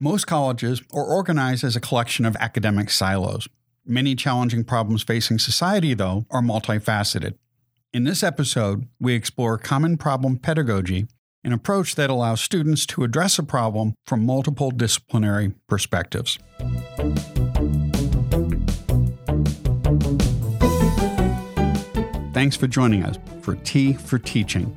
Most colleges are organized as a collection of academic silos. Many challenging problems facing society, though, are multifaceted. In this episode, we explore common problem pedagogy, an approach that allows students to address a problem from multiple disciplinary perspectives. Thanks for joining us for Tea for Teaching,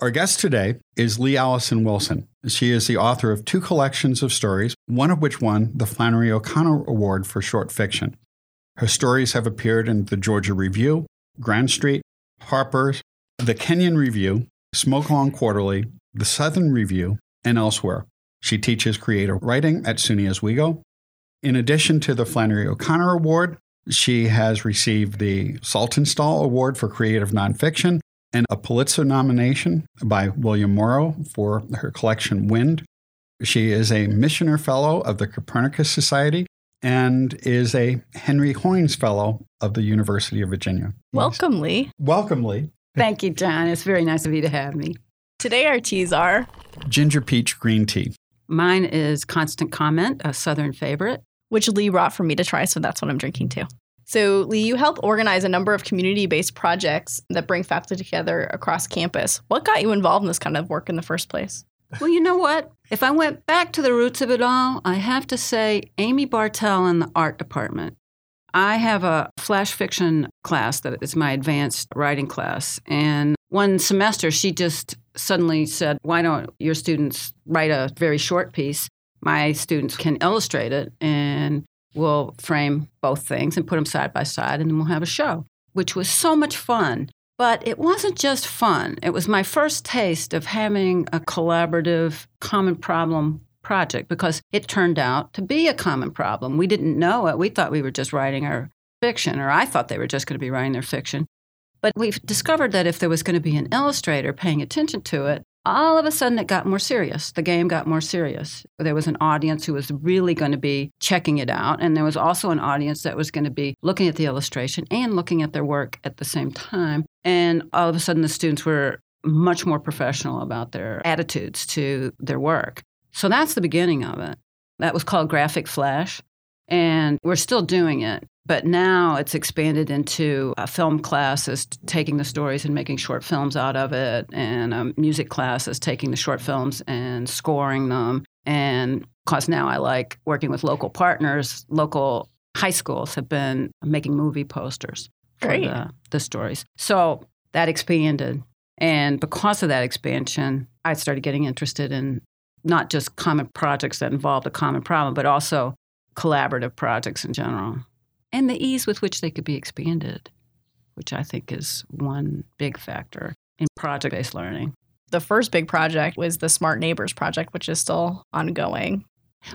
Our guest today is Leigh Allison Wilson. She is the author of two collections of stories, one of which won the Flannery O'Connor Award for Short Fiction. Her stories have appeared in the Georgia Review, Grand Street, Harper's, the Kenyon Review, SmokeLong Quarterly, the Southern Review, and elsewhere. She teaches creative writing at SUNY Oswego. In addition to the Flannery O'Connor Award, she has received the Saltonstall Award for Creative Nonfiction and a Pulitzer nomination by William Morrow for her collection Wind. She is a Michener Fellow of the Copernicus Society and is a Henry Hoyns Fellow of the University of Virginia. Welcome, Leigh. Welcome, Leigh. Thank you, John. It's very nice of you to have me. Today, our teas are ginger peach green tea. Mine is Constant Comment, a Southern favorite. Which Leigh brought for me to try, so that's what I'm drinking too. So, Leigh, you help organize a number of community based projects that bring faculty together across campus. What got you involved in this kind of work in the first place? Well, you know what? If I went back to the roots of it all, I have to say Amy Bartell in the art department. I have a flash fiction class that is my advanced writing class. And one semester, she just suddenly said, Why don't your students write a very short piece? My students can illustrate it and we'll frame both things and put them side by side, and then we'll have a show, which was so much fun. But it wasn't just fun. It was my first taste of having a collaborative, common problem project because it turned out to be a common problem. We didn't know it. We thought we were just writing our fiction, or I thought they were just going to be writing their fiction. But we've discovered that if there was going to be an illustrator paying attention to it, all of a sudden it got more serious. The game got more serious. There was an audience who was really going to be checking it out. And there was also an audience that was going to be looking at the illustration and looking at their work at the same time. And all of a sudden the students were much more professional about their attitudes to their work. So that's the beginning of it. That was called Graphic Flash. And we're still doing it. But now it's expanded into a film class classes, taking the stories and making short films out of it, and a music class classes, taking the short films and scoring them. And because now I like working with local partners, local high schools have been making movie posters Great. for the, the stories. So that expanded. And because of that expansion, I started getting interested in not just common projects that involved a common problem, but also collaborative projects in general and the ease with which they could be expanded, which I think is one big factor in project based learning. The first big project was the Smart Neighbors project, which is still ongoing.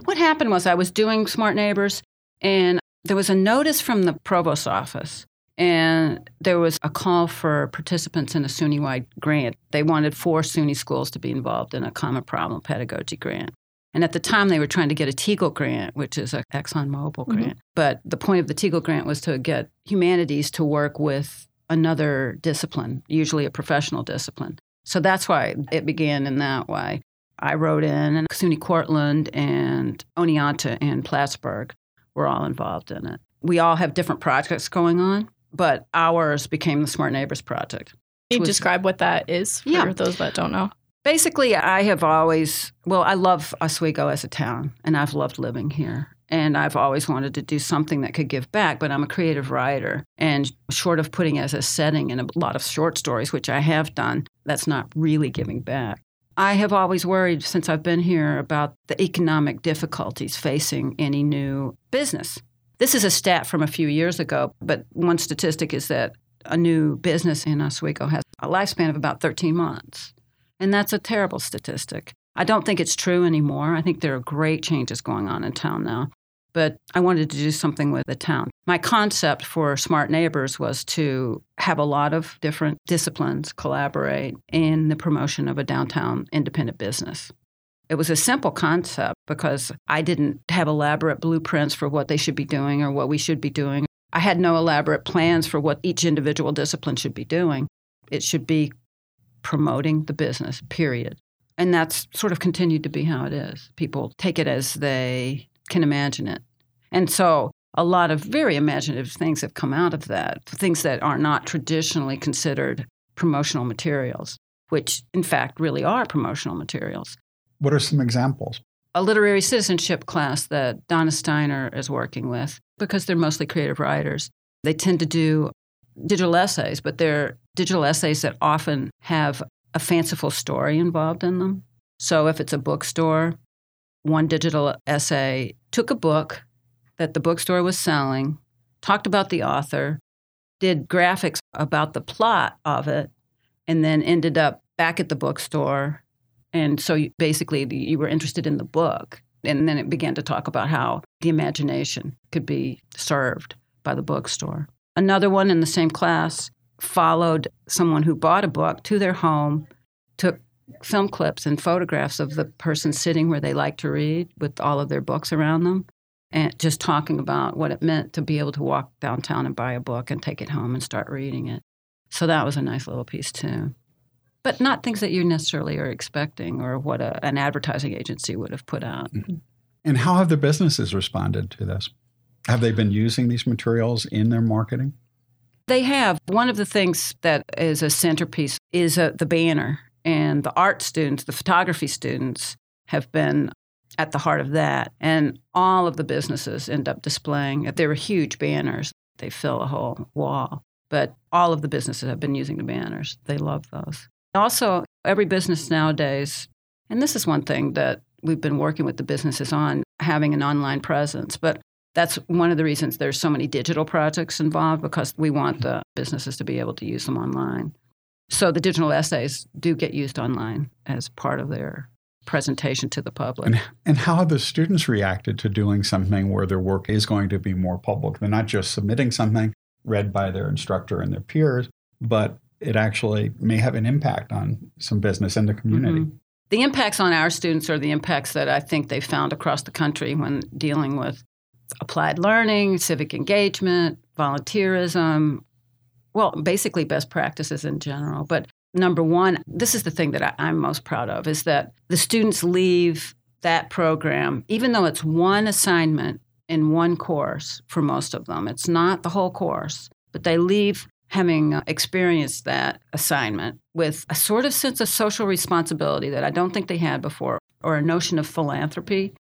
What happened was I was doing Smart Neighbors, and there was a notice from the provost's office, and there was a call for participants in a SUNY wide grant. They wanted four SUNY schools to be involved in a common problem pedagogy grant. And at the time, they were trying to get a TEAGLE grant, which is an ExxonMobil mm-hmm. grant. Mm-hmm. But the point of the TEAGLE grant was to get humanities to work with another discipline, usually a professional discipline. So that's why it began in that way. I wrote in, and SUNY Cortland and Oneonta and Plattsburgh were all involved in it. We all have different projects going on, but ours became the Smart Neighbors Project. Can you was, describe what that is for yeah. those that don't know? Basically, I have always, well, I love Oswego as a town, and I've loved living here. And I've always wanted to do something that could give back, but I'm a creative writer. And short of putting as a setting in a lot of short stories, which I have done, that's not really giving back. I have always worried since I've been here about the economic difficulties facing any new business. This is a stat from a few years ago, but one statistic is that a new business in Oswego has a lifespan of about 13 months. And that's a terrible statistic. I don't think it's true anymore. I think there are great changes going on in town now. but I wanted to do something with the town. My concept for Smart Neighbors was to have a lot of different disciplines collaborate in the promotion of a downtown independent business. It was a simple concept because I didn't have elaborate blueprints for what they should be doing or what we should be doing. I had no elaborate plans for what each individual discipline should be doing. It should be promoting the business, period. And that's sort of continued to be how it is. People take it as they can imagine it. And so a lot of very imaginative things have come out of that, things that are not traditionally considered promotional materials, which in fact really are promotional materials. What are some examples? A literary citizenship class that Donna Steiner is working with, because they're mostly creative writers, they tend to do digital essays, but they're digital essays that often have a fanciful story involved in them. So if it's a bookstore, one digital essay took a book that the bookstore was selling, talked about the author, did graphics about the plot of it, and then ended up back at the bookstore. And so you, basically, you were interested in the book. And then it began to talk about how the imagination could be served by the bookstore. Another one in the same class followed someone who bought a book to their home, took film clips and photographs of the person sitting where they like to read with all of their books around them, and just talking about what it meant to be able to walk downtown and buy a book and take it home and start reading it. So that was a nice little piece too. But not things that you necessarily are expecting or what a, an advertising agency would have put out. Mm-hmm. And how have the businesses responded to this? Have they been using these materials in their marketing? They have. One of the things that is a centerpiece is uh, the banner. And the art students, the photography students, have been at the heart of that. And all of the businesses end up displaying, they were huge banners, they fill a whole wall. But all of the businesses have been using the banners. They love those. Also, every business nowadays, and this is one thing that we've been working with the businesses on, having an online presence. But that's one of the reasons there's so many digital projects involved because we want the businesses to be able to use them online. So the digital essays do get used online as part of their presentation to the public. And, and how have the students reacted to doing something where their work is going to be more public? They're not just submitting something read by their instructor and their peers, but it actually may have an impact on some business in the community. Mm-hmm. The impacts on our students are the impacts that I think they found across the country when dealing with applied learning, civic engagement, volunteerism, well, basically best practices in general. But number one, this is the thing that I, am most proud of is that the students leave that program, even though it's one assignment in one course for most of them, it's not the whole course, but they leave having uh, experienced that assignment with a sort of sense of social responsibility that I don't think they had before, or a notion of philanthropy.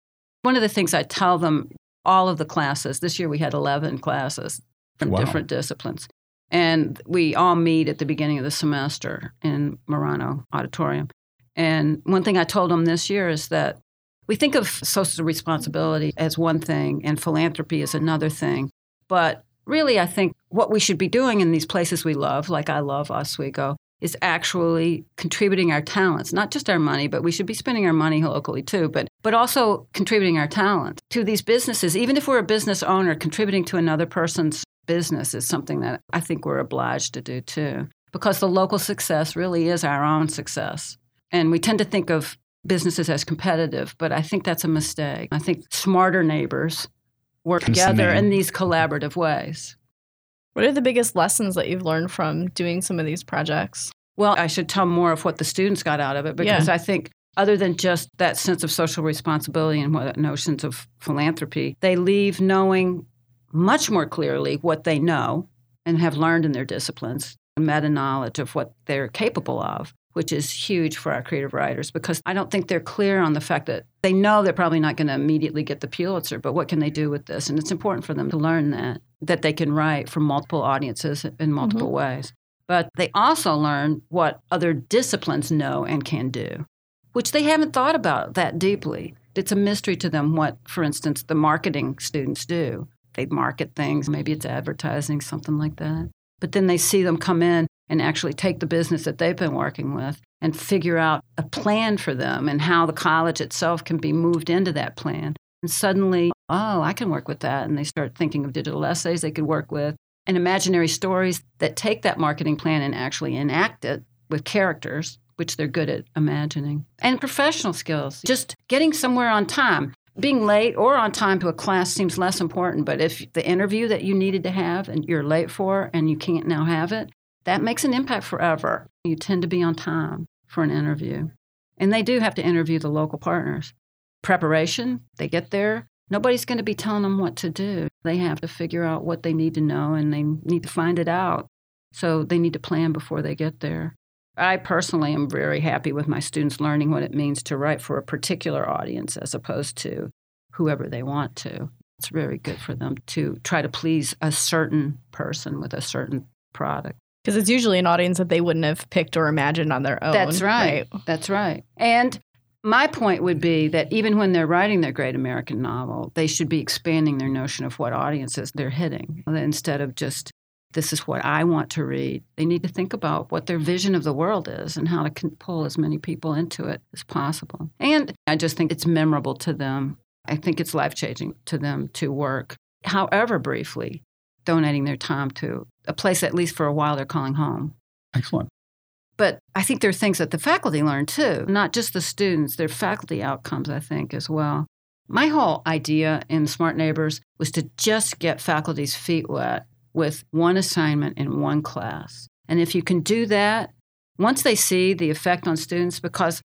One of the things I tell them, all of the classes, this year we had 11 classes from wow. different disciplines. And we all meet at the beginning of the semester in Marano Auditorium. And one thing I told them this year is that we think of social responsibility as one thing and philanthropy as another thing. But really, I think what we should be doing in these places we love, like I love Oswego, is actually contributing our talents, not just our money, but we should be spending our money locally too, but, but also contributing our talent to these businesses. Even if we're a business owner, contributing to another person's business is something that I think we're obliged to do too, because the local success really is our own success. And we tend to think of businesses as competitive, but I think that's a mistake. I think smarter neighbors work together in these collaborative ways. What are the biggest lessons that you've learned from doing some of these projects? Well, I should tell more of what the students got out of it because yeah. I think other than just that sense of social responsibility and what notions of philanthropy, they leave knowing much more clearly what they know and have learned in their disciplines, and meta knowledge of what they're capable of, which is huge for our creative writers because I don't think they're clear on the fact that they know they're probably not going to immediately get the Pulitzer, but what can they do with this? And it's important for them to learn that, that they can write for multiple audiences in multiple mm-hmm. ways. But they also learn what other disciplines know and can do, which they haven't thought about that deeply. It's a mystery to them what, for instance, the marketing students do they market things, maybe it's advertising, something like that. But then they see them come in and actually take the business that they've been working with and figure out a plan for them and how the college itself can be moved into that plan. And suddenly, oh, I can work with that. And they start thinking of digital essays they could work with and imaginary stories that take that marketing plan and actually enact it with characters, which they're good at imagining. And professional skills, just getting somewhere on time. Being late or on time to a class seems less important, but if the interview that you needed to have and you're late for and you can't now have it, that makes an impact forever. You tend to be on time for an interview. And they do have to interview the local partners. Preparation, they get there, nobody's going to be telling them what to do. They have to figure out what they need to know and they need to find it out. So they need to plan before they get there. I personally am very happy with my students learning what it means to write for a particular audience as opposed to whoever they want to. It's very good for them to try to please a certain person with a certain product. Because it's usually an audience that they wouldn't have picked or imagined on their own. That's right. right. That's right. And my point would be that even when they're writing their great American novel, they should be expanding their notion of what audiences they're hitting uh, instead of just, this is what I want to read. They need to think about what their vision of the world is and how to pull as many people into it as possible. And I just think it's memorable to them. I think it's life changing to them to work, however briefly, donating their time to a place, at least for a while, they're calling home. Excellent. But I think there are things that the faculty learn too, not just the students, their faculty outcomes, I think, as well. My whole idea in Smart Neighbors was to just get faculty's feet wet with one assignment in one class. And if you can do that, once they see the effect on students, because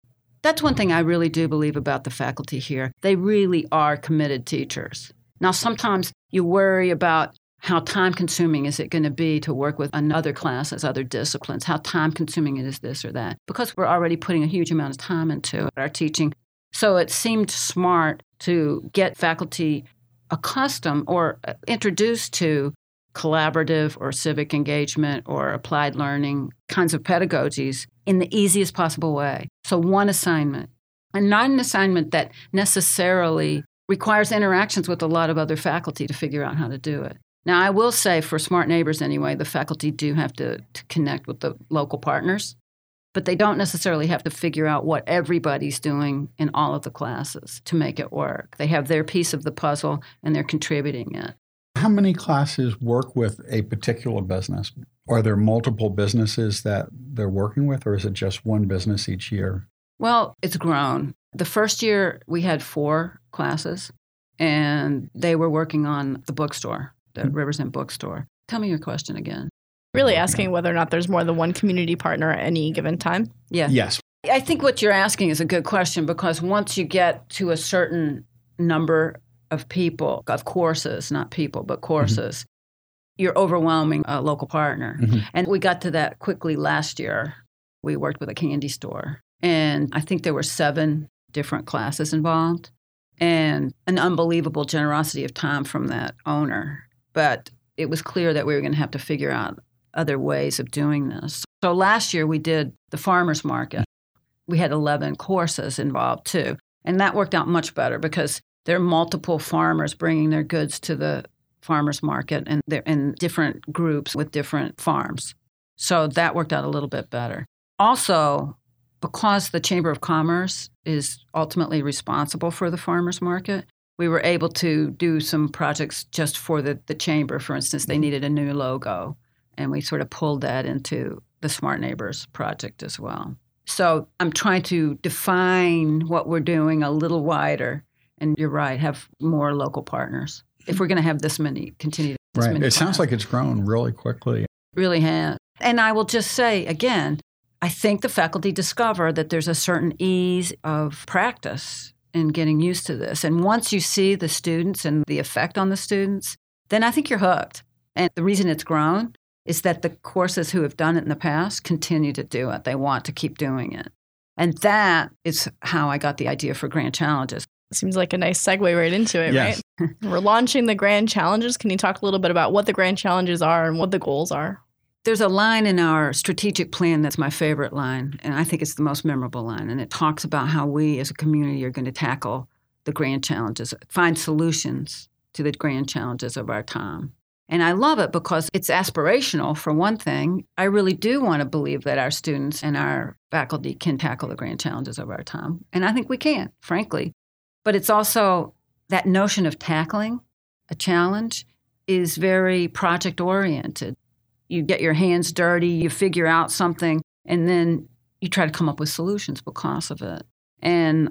that's one thing I really do believe about the faculty here. They really are committed teachers. Now, sometimes you worry about how time consuming is it going to be to work with another class as other disciplines? How time consuming is this or that? Because we're already putting a huge amount of time into our teaching. So it seemed smart to get faculty accustomed or uh, introduced to collaborative or civic engagement or applied learning kinds of pedagogies in the easiest possible way. So, one assignment, and not an assignment that necessarily requires interactions with a lot of other faculty to figure out how to do it. Now, I will say for smart neighbors anyway, the faculty do have to, to connect with the local partners, but they don't necessarily have to figure out what everybody's doing in all of the classes to make it work. They have their piece of the puzzle and they're contributing it. How many classes work with a particular business? Are there multiple businesses that they're working with, or is it just one business each year? Well, it's grown. The first year we had four classes, and they were working on the bookstore the mm-hmm. Rivers End Bookstore. Tell me your question again. Really asking whether or not there's more than one community partner at any given time? Yeah. Yes. I think what you're asking is a good question because once you get to a certain number of people, of courses, not people, but courses, mm-hmm. you're overwhelming a local partner. Mm-hmm. And we got to that quickly last year. We worked with a candy store, and I think there were seven different classes involved and an unbelievable generosity of time from that owner but it was clear that we were going to have to figure out other ways of doing this. So last year we did the farmers market. We had 11 courses involved too. And that worked out much better because there are multiple farmers bringing their goods to the farmers market and they're in different groups with different farms. So that worked out a little bit better. Also, because the Chamber of Commerce is ultimately responsible for the farmers market, we were able to do some projects just for the, the chamber. For instance, they mm-hmm. needed a new logo, and we sort of pulled that into the Smart Neighbors project as well. So I'm trying to define what we're doing a little wider. And you're right, have more local partners. If we're going to have this many, continue. This right. Many it sounds like it's grown really quickly. Really has. And I will just say again, I think the faculty discover that there's a certain ease of practice and getting used to this. And once you see the students and the effect on the students, then I think you're hooked. And the reason it's grown is that the courses who have done it in the past continue to do it. They want to keep doing it. And that is how I got the idea for Grand Challenges. Seems like a nice segue right into it, yes. right? We're launching the Grand Challenges. Can you talk a little bit about what the Grand Challenges are and what the goals are? There's a line in our strategic plan that's my favorite line, and I think it's the most memorable line. And it talks about how we as a community are going to tackle the grand challenges, find solutions to the grand challenges of our time. And I love it because it's aspirational, for one thing. I really do want to believe that our students and our faculty can tackle the grand challenges of our time. And I think we can, frankly. But it's also that notion of tackling a challenge is very project oriented. You get your hands dirty, you figure out something, and then you try to come up with solutions because of it. And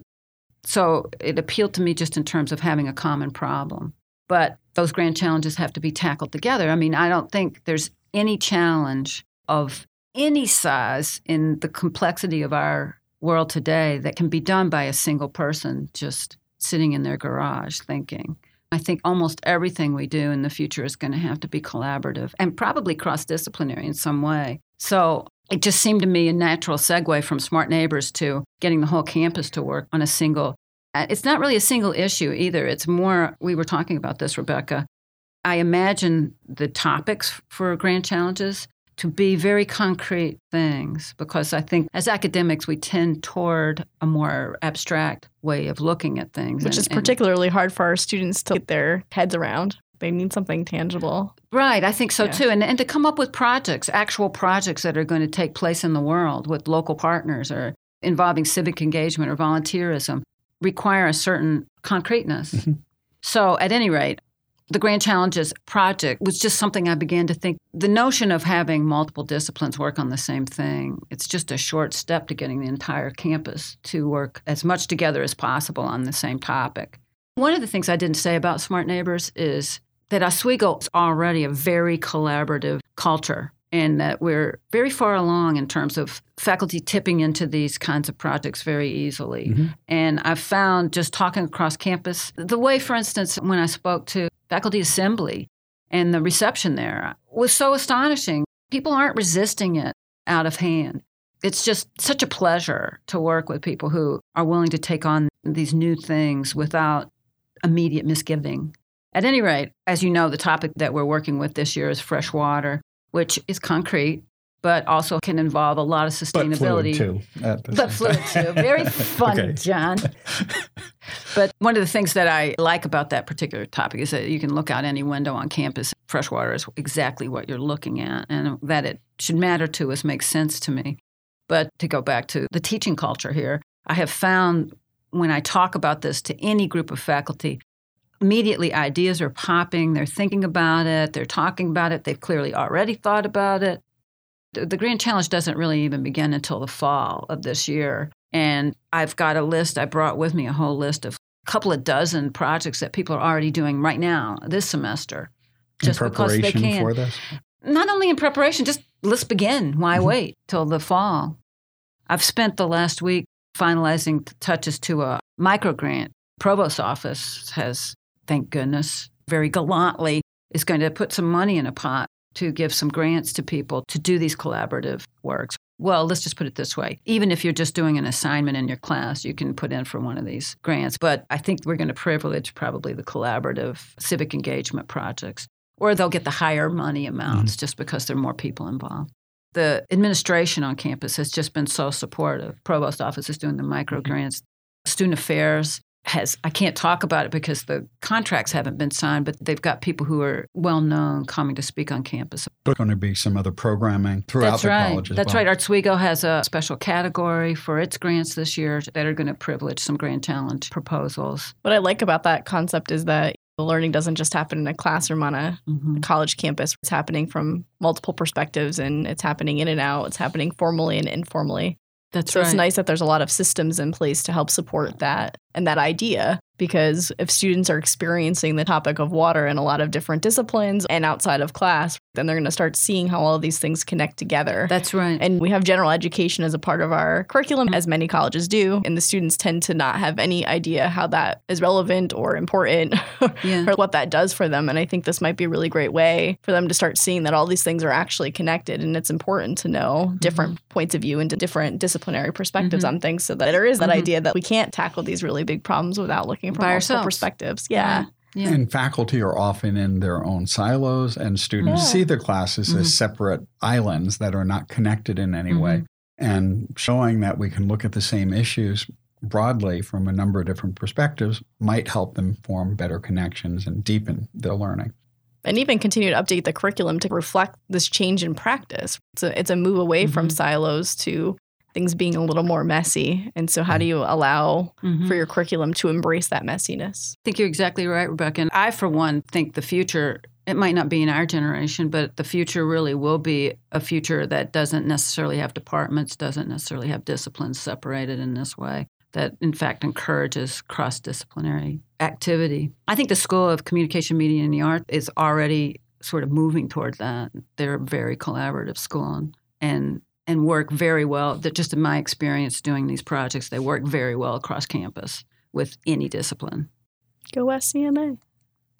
so it appealed to me just in terms of having a common problem. But those grand challenges have to be tackled together. I mean, I don't think there's any challenge of any size in the complexity of our world today that can be done by a single person just sitting in their garage thinking. I think almost everything we do in the future is going to have to be collaborative and probably cross disciplinary in some way. So it just seemed to me a natural segue from smart neighbors to getting the whole campus to work on a single. Uh, it's not really a single issue either. It's more, we were talking about this, Rebecca. I imagine the topics for grand challenges to be very concrete things because I think as academics, we tend toward a more abstract way of looking at things. Which and, is particularly hard for our students to get their heads around. They need something tangible. Right, I think so Yeah. too. And, and to come up with projects, actual projects that are going to take place in the world with local partners or involving civic engagement or volunteerism require a certain concreteness. Mhm. So, at any rate, the Grand Challenges project was just something I began to think the notion of having multiple disciplines work on the same thing, it's just a short step to getting the entire campus to work as much together as possible on the same topic. One of the things I didn't say about Smart Neighbors is that Oswego is already a very collaborative culture and that we're very far along in terms of faculty tipping into these kinds of projects very easily. Mhm. And I've found just talking across campus, the way, for instance, when I spoke to faculty assembly and the reception there was so astonishing. People aren't resisting it out of hand. It's just such a pleasure to work with people who are willing to take on these new things without immediate misgiving. At any rate, as you know, the topic that we're working with this year is fresh water, which is concrete, but also can involve a lot of But fluid sustainability. too. But fluid too. Very funny, Okay. John. But one of the things that I like about that particular topic is that you can look out any window on campus. Freshwater is exactly what you're looking at, and that it should matter to us makes sense to me. But to go back to the teaching culture here, I have found when I talk about this to any group of faculty, immediately ideas are popping. They're thinking about it, they're talking about it, they've clearly already thought about it. The Grand Challenge doesn't really even begin until the fall of this year. And I've got a list, I brought with me a whole list of a couple of dozen projects that people are already doing right now this semester. In Just because they can. for this. Not only in preparation, just let's begin. Why Mhm. wait till the fall? I've spent the last week finalizing touches to a micro grant. Provost office has, thank goodness, very gallantly is going to put some money in a pot to give some grants to people to do these collaborative works. Well, let's just put it this way. Even if you're just doing an assignment in your class, you can put in for one of these grants. But I think we're going to privilege probably the collaborative civic engagement projects, or they'll get the higher money amounts mm. just because there are more people involved. The administration on campus has just been so supportive. Provost office is doing the micro mm-hmm. grants. Student affairs has I can't talk about it because the contracts haven't been signed, but they've got people who are well known coming to speak on campus. There's going to be some other programming throughout That's the right. college as That's well. right. Artswego has a special category for its grants this year that are going to privilege some grand talent proposals. What I like about that concept is that the learning doesn't just happen in a classroom on a Mhm. college campus. It's happening from multiple perspectives and it's happening in and out. It's happening formally and informally. That's So right. it's nice that there's a lot of systems in place to help support that and that idea because if students are experiencing the topic of water in a lot of different disciplines and outside of class, then they're going to start seeing how all of these things connect together. That's right. And we have general education as a part of our curriculum, as many colleges do. And the students tend to not have any idea how that is relevant or important yeah. or what that does for them. And I think this might be a really great way for them to start seeing that all these things are actually connected. And it's important to know different points of view and different disciplinary perspectives Mhm. on things so that there is that Mhm. idea that we can't tackle these really big problems without looking from By multiple ourselves. perspectives. Yeah. Yeah. And faculty are often in their own silos, and students Yeah. see their classes Mhm. as separate islands that are not connected in any way. And showing that we can look at the same issues broadly from a number of different perspectives might help them form better connections and deepen their learning. and even continue to update the curriculum to reflect this change in practice. It's a, it's a move away from Mhm. silos to things being a little more messy. And so, how do you allow Mhm. for your curriculum to embrace that messiness? I think you're exactly right, Rebecca. And I, for one, think the future, it might not be in our generation, but the future really will be a future that doesn't necessarily have departments, doesn't necessarily have disciplines separated in this way, that in fact encourages cross disciplinary activity. I think the School of Communication, Media, and the Art is already sort of moving toward that. They're a very collaborative school and, and and work very well. That just in my experience doing these projects, they work very well across campus with any discipline. Go SCMA.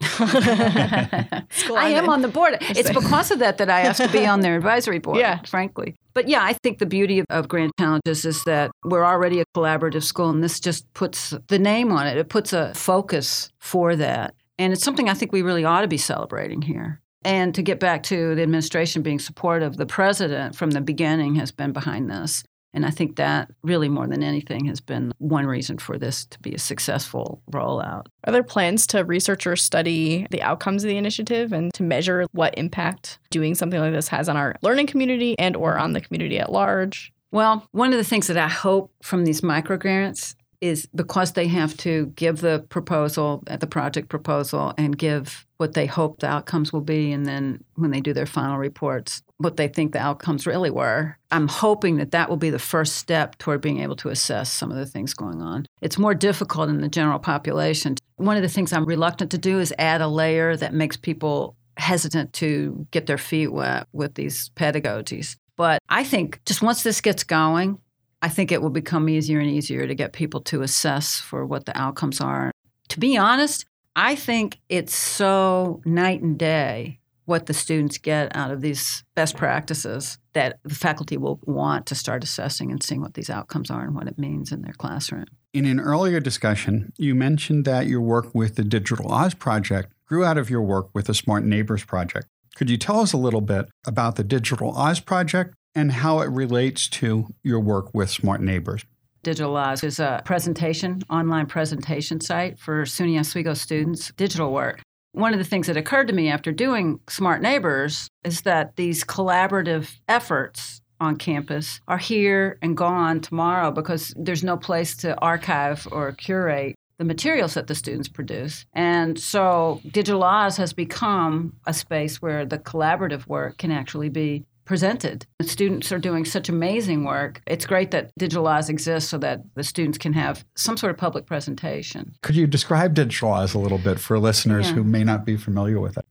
I am on the board. It's because of that that I asked to be on their advisory board, Yeah. frankly. But yeah, I think the beauty of, of Grand Challenges is that we're already a collaborative school, and this just puts the name on it. It puts a focus for that. And it's something I think we really ought to be celebrating here. And to get back to the administration being supportive, the president from the beginning has been behind this. And I think that really, more than anything, has been one reason for this to be a successful rollout. Are there plans to research or study the outcomes of the initiative and to measure what impact doing something like this has on our learning community and or on the community at large? Well, one of the things that I hope from these micro grants is because they have to give the proposal, the project proposal, and give what they hope the outcomes will be, and then when they do their final reports, what they think the outcomes really were. I'm hoping that that will be the first step toward being able to assess some of the things going on. It's more difficult in the general population. One of the things I'm reluctant to do is add a layer that makes people hesitant to get their feet wet with these pedagogies. But I think just once this gets going, I think it will become easier and easier to get people to assess for what the outcomes are. To be honest, I think it's so night and day what the students get out of these best practices that the faculty will want to start assessing and seeing what these outcomes are and what it means in their classroom. In an earlier discussion, you mentioned that your work with the Digital Oz Project grew out of your work with the Smart Neighbors Project. Could you tell us a little bit about the Digital Oz Project and how it relates to your work with Smart Neighbors? Digital is a presentation, online presentation site for SUNY Oswego students, digital work. One of the things that occurred to me after doing Smart Neighbors is that these collaborative efforts on campus are here and gone tomorrow because there's no place to archive or curate the materials that the students produce. And so Digital Oz has become a space where the collaborative work can actually be presented. The students are doing such amazing work. It's great that Digital Oz exists so that the students can have some sort of public presentation. Could you describe Digital Oz a little bit for listeners Yeah. who may not be familiar with it?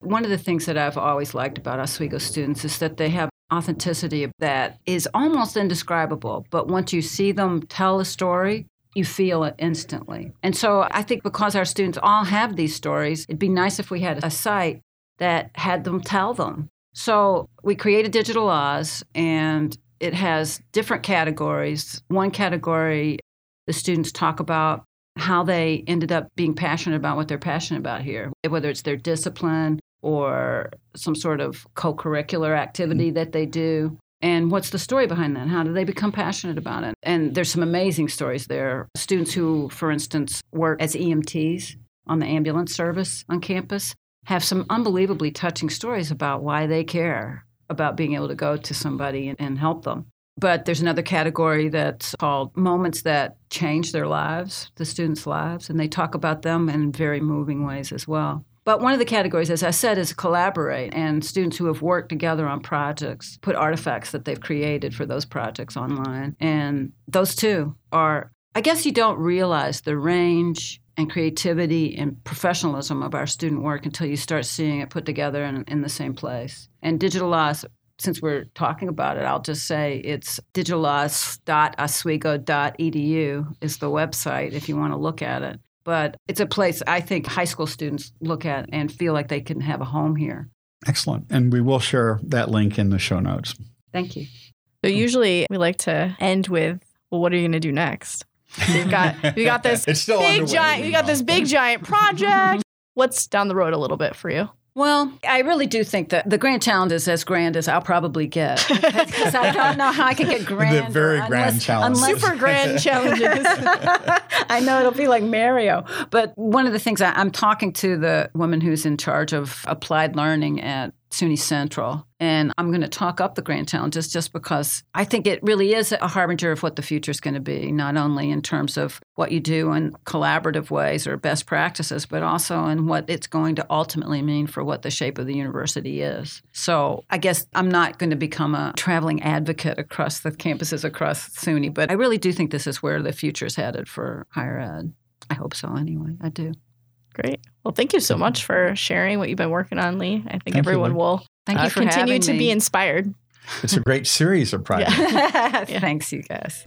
One of the things that I've always liked about Oswego students is that they have authenticity that is almost indescribable, but once you see them tell a story, you feel it instantly. And so I think because our students all have these stories, it'd be nice if we had a site that had them tell them. So we created Digital Oz, and it has different categories. One category, the students talk about how they ended up being passionate about what they're passionate about here, whether it's their discipline or some sort of co curricular activity mm-hmm. that they do. And what's the story behind that? How do they become passionate about it? And there's some amazing stories there. Students who, for instance, work as EMTs on the ambulance service on campus have some unbelievably touching stories about why they care about being able to go to somebody and, and help them. But there's another category that's called moments that change their lives, the students' lives, and they talk about them in very moving ways as well. But one of the categories, as I said, is collaborate, and students who have worked together on projects put artifacts that they've created for those projects online. And those two are, I guess you don't realize the range and creativity and professionalism of our student work until you start seeing it put together in, in the same place. And Digital Oz, since we're talking about it, I'll just say it's digitaloz.oswego.edu is the website if you want to look at it. But it's a place I think high school students look at and feel like they can have a home here. Excellent. And we will share that link in the show notes. Thank you. So usually we like to end with, well, what are you going to do next? So you've got you got this It's still big underway, giant you you got this big giant project. What's down the road a little bit for you? Well, I really do think that the grand challenge is as grand as I'll probably get. Because I don't know how I can get grand. very grand challenge. Super grand challenges. I know it'll be like Mario. But one of the things I, I'm talking to the woman who's in charge of applied learning at SUNY Central. And I'm going to talk up the Grand Challenges just because I think it really is a harbinger of what the future is going to be, not only in terms of what you do in collaborative ways or best practices, but also in what it's going to ultimately mean for what the shape of the university is. So I guess I'm not going to become a traveling advocate across the campuses across SUNY, but I really do think this is where the future is headed for higher ed. I hope so anyway. I do. Great. Well, thank you so much for sharing what you've been working on, Leigh. I think Thank everyone Leigh. will Thank uh, you for continue to me. be inspired. It's a great series of projects. Yeah. Thanks, you guys.